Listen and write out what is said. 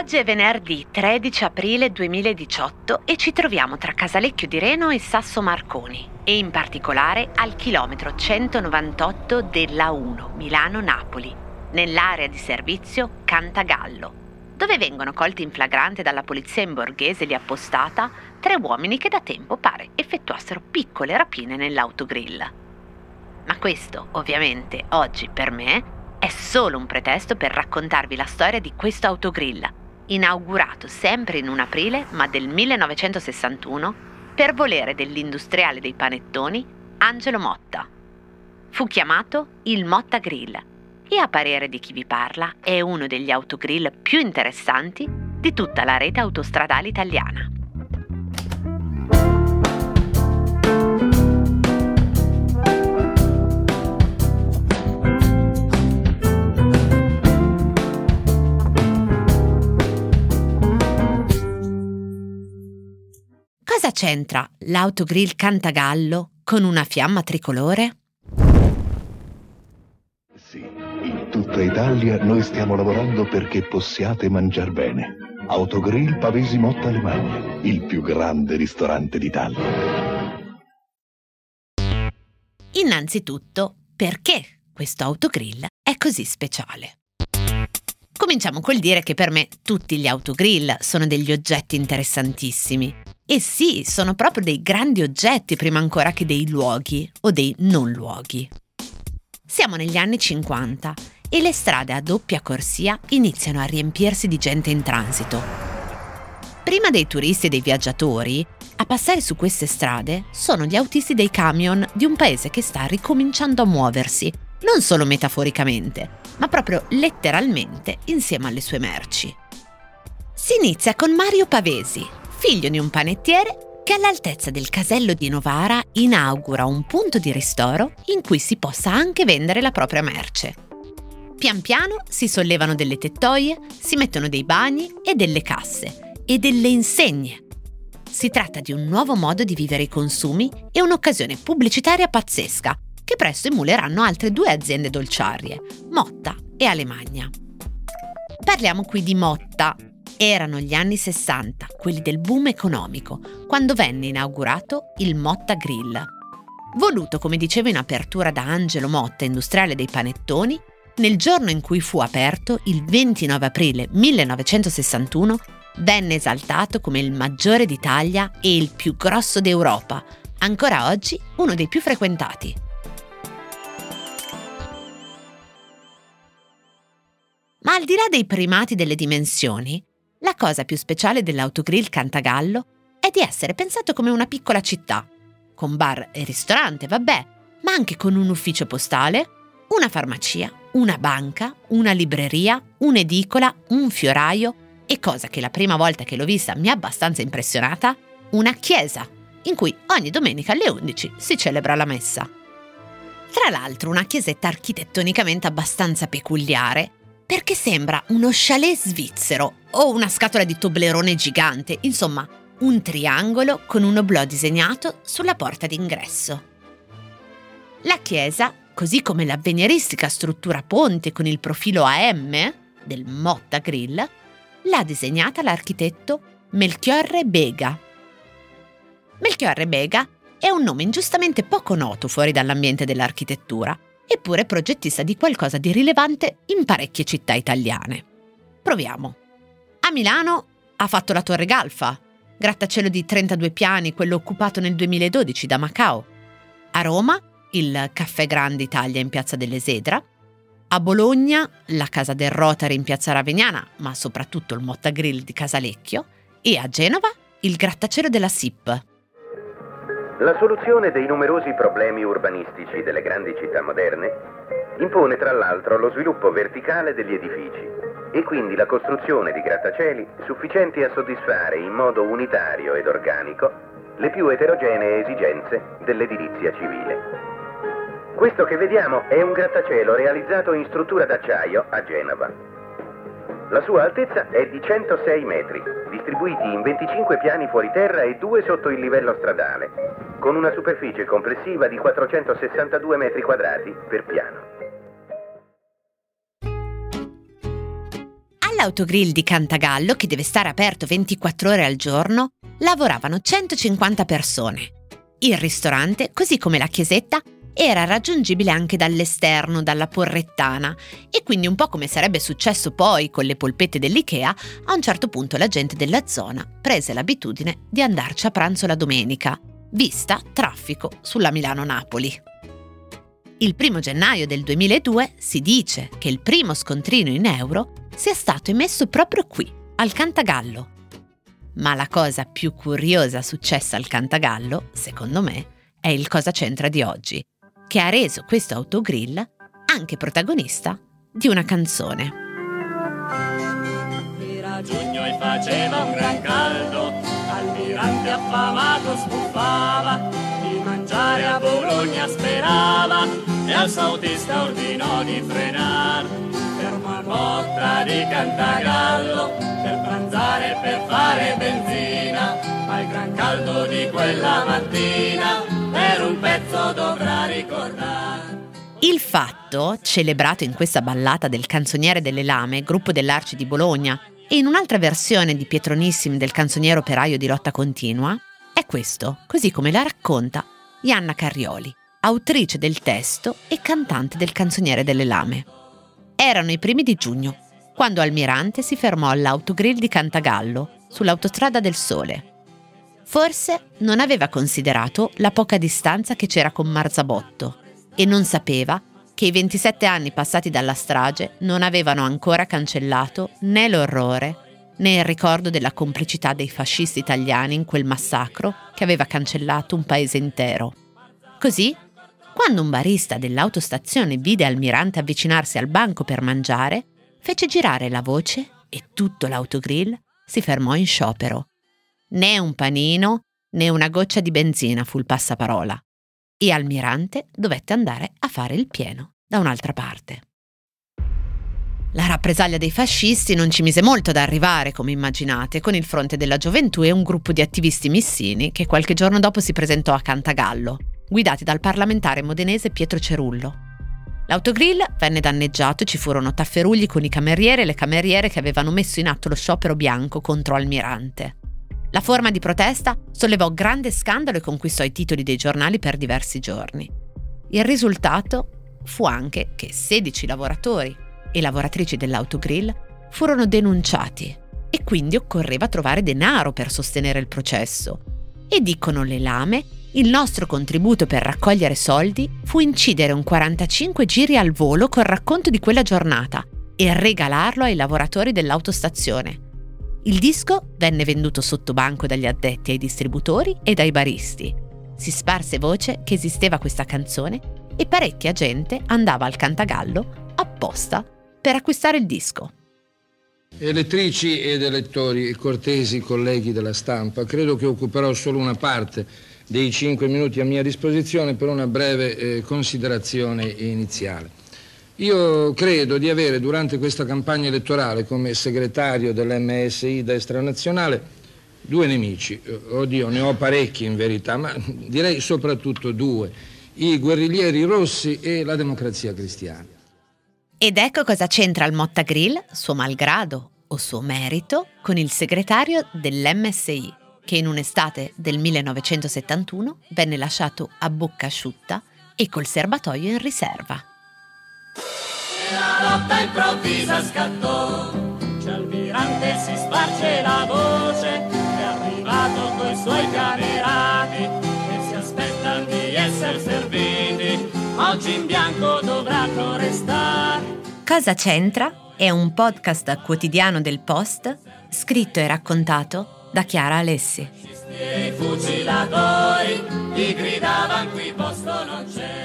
Oggi è venerdì 13 aprile 2018 e ci troviamo tra Casalecchio di Reno e Sasso Marconi e in particolare al chilometro 198 della 1 Milano-Napoli, nell'area di servizio Cantagallo, dove vengono colti in flagrante dalla polizia in borghese lì appostata tre uomini che da tempo pare effettuassero piccole rapine nell'autogrill. Ma questo, ovviamente, oggi per me è solo un pretesto per raccontarvi la storia di questo autogrill, inaugurato sempre in un aprile ma del 1961 per volere dell'industriale dei panettoni Angelo Motta. Fu chiamato il Motta Grill e a parere di chi vi parla è uno degli autogrill più interessanti di tutta la rete autostradale italiana. Cosa c'entra l'autogrill Cantagallo con una fiamma tricolore? Sì, in tutta Italia noi stiamo lavorando perché possiate mangiare bene. Autogrill Pavesi Motta Alemagna, il più grande ristorante d'Italia. Innanzitutto, perché questo autogrill è così speciale? Cominciamo col dire che per me tutti gli autogrill sono degli oggetti interessantissimi e sì, sono proprio dei grandi oggetti prima ancora che dei luoghi o dei non luoghi. Siamo negli anni 50 e le strade a doppia corsia iniziano a riempirsi di gente in transito. Prima dei turisti e dei viaggiatori, a passare su queste strade sono gli autisti dei camion di un paese che sta ricominciando a muoversi, non solo metaforicamente, ma proprio letteralmente insieme alle sue merci. Si inizia con Mario Pavesi, figlio di un panettiere che all'altezza del casello di Novara inaugura un punto di ristoro in cui si possa anche vendere la propria merce. Pian piano si sollevano delle tettoie, si mettono dei bagni e delle casse e delle insegne. Si tratta di un nuovo modo di vivere i consumi e un'occasione pubblicitaria pazzesca che presto emuleranno altre due aziende dolciarie, Motta e Alemagna. Parliamo qui di Motta, erano gli anni 60, quelli del boom economico, quando venne inaugurato il Motta Grill. Voluto, come dicevo in apertura da Angelo Motta, industriale dei panettoni, nel giorno in cui fu aperto, il 29 aprile 1961, venne esaltato come il maggiore d'Italia e il più grosso d'Europa, ancora oggi uno dei più frequentati. Ma al di là dei primati delle dimensioni, la cosa più speciale dell'autogrill Cantagallo è di essere pensato come una piccola città, con bar e ristorante, vabbè, ma anche con un ufficio postale, una farmacia, una banca, una libreria, un'edicola, un fioraio e cosa che la prima volta che l'ho vista mi ha abbastanza impressionata, una chiesa, in cui ogni domenica alle 11 si celebra la messa. Tra l'altro una chiesetta architettonicamente abbastanza peculiare, perché sembra uno chalet svizzero o una scatola di Toblerone gigante, insomma, un triangolo con un oblò disegnato sulla porta d'ingresso. La chiesa, così come l'avveniristica struttura ponte con il profilo AM del Motta Grill, l'ha disegnata l'architetto Melchiorre Bega. Melchiorre Bega è un nome ingiustamente poco noto fuori dall'ambiente dell'architettura eppure progettista di qualcosa di rilevante in parecchie città italiane. Proviamo. A Milano ha fatto la Torre Galfa, grattacielo di 32 piani, quello occupato nel 2012 da Macao. A Roma, il Caffè Grande Italia in Piazza dell'Esedra. A Bologna, la Casa del Rotary in Piazza Ravegnana, ma soprattutto il Motta Grill di Casalecchio. E a Genova, il grattacielo della SIP, la soluzione dei numerosi problemi urbanistici delle grandi città moderne impone tra l'altro lo sviluppo verticale degli edifici e quindi la costruzione di grattacieli sufficienti a soddisfare in modo unitario ed organico le più eterogenee esigenze dell'edilizia civile. Questo che vediamo è un grattacielo realizzato in struttura d'acciaio a Genova. La sua altezza è di 106 metri, distribuiti in 25 piani fuori terra e due sotto il livello stradale, con una superficie complessiva di 462 metri quadrati per piano. All'autogrill di Cantagallo, che deve stare aperto 24 ore al giorno, lavoravano 150 persone. Il ristorante, così come la chiesetta, era raggiungibile anche dall'esterno, dalla porrettana, e quindi un po' come sarebbe successo poi con le polpette dell'IKEA, a un certo punto la gente della zona prese l'abitudine di andarci a pranzo la domenica, vista traffico sulla Milano-Napoli. Il primo gennaio del 2002 si dice che il primo scontrino in euro sia stato emesso proprio qui, al Cantagallo. Ma la cosa più curiosa successa al Cantagallo, secondo me, è il Cosa c'entra di oggi, che ha reso questo autogrill anche protagonista di una canzone. Era giugno e faceva un gran caldo, almirante affamato sbuffava, di mangiare a Bologna sperava e al sautista ordinò di frenar. Fermo a Motta di Cantagallo, per pranzare e per fare benzina, al gran caldo di quella mattina, per un pezzo dovrà ricordare. Il fatto, celebrato in questa ballata del canzoniere delle lame, gruppo dell'Arci di Bologna, e in un'altra versione di Pietronissim del canzoniere operaio di lotta continua, è questo, così come la racconta Ianna Carrioli, autrice del testo e cantante del canzoniere delle lame. Erano i primi di giugno, quando Almirante si fermò all'autogrill di Cantagallo, sull'autostrada del Sole. Forse non aveva considerato la poca distanza che c'era con Marzabotto e non sapeva che i 27 anni passati dalla strage non avevano ancora cancellato né l'orrore né il ricordo della complicità dei fascisti italiani in quel massacro che aveva cancellato un paese intero. Così, quando un barista dell'autostazione vide Almirante avvicinarsi al banco per mangiare, fece girare la voce e tutto l'autogrill si fermò in sciopero. Né un panino né una goccia di benzina fu il passaparola. E Almirante dovette andare a fare il pieno da un'altra parte. La rappresaglia dei fascisti non ci mise molto ad arrivare, come immaginate, con il Fronte della Gioventù e un gruppo di attivisti missini che qualche giorno dopo si presentò a Cantagallo, guidati dal parlamentare modenese Pietro Cerullo. L'autogrill venne danneggiato e ci furono tafferugli con i camerieri e le cameriere che avevano messo in atto lo sciopero bianco contro Almirante. La forma di protesta sollevò grande scandalo e conquistò i titoli dei giornali per diversi giorni. Il risultato fu anche che 16 lavoratori e lavoratrici dell'autogrill furono denunciati e quindi occorreva trovare denaro per sostenere il processo. E dicono le lame, il nostro contributo per raccogliere soldi fu incidere un 45 giri al volo col racconto di quella giornata e regalarlo ai lavoratori dell'autostazione. Il disco venne venduto sotto banco dagli addetti ai distributori e dai baristi. Si sparse voce che esisteva questa canzone e parecchia gente andava al Cantagallo apposta per acquistare il disco. Elettrici ed elettori cortesi colleghi della stampa, credo che occuperò solo una parte dei cinque minuti a mia disposizione per una breve eh, considerazione iniziale. Io credo di avere durante questa campagna elettorale come segretario dell'MSI Destra Nazionale due nemici. Oddio, ne ho parecchi in verità, ma direi soprattutto due. I guerriglieri rossi e la democrazia cristiana. Ed ecco cosa c'entra il Motta Grill, suo malgrado o suo merito, con il segretario dell'MSI, che in un'estate del 1971 venne lasciato a bocca asciutta e col serbatoio in riserva. La lotta improvvisa scattò, c'è almirante si sparge la voce, è arrivato coi suoi camerati e si aspettano di essere serviti, oggi in bianco dovranno restare. Cosa c'entra? È un podcast quotidiano del Post, scritto e raccontato da Chiara Alessi. I fucilatori gli gridavan qui posto non c'è,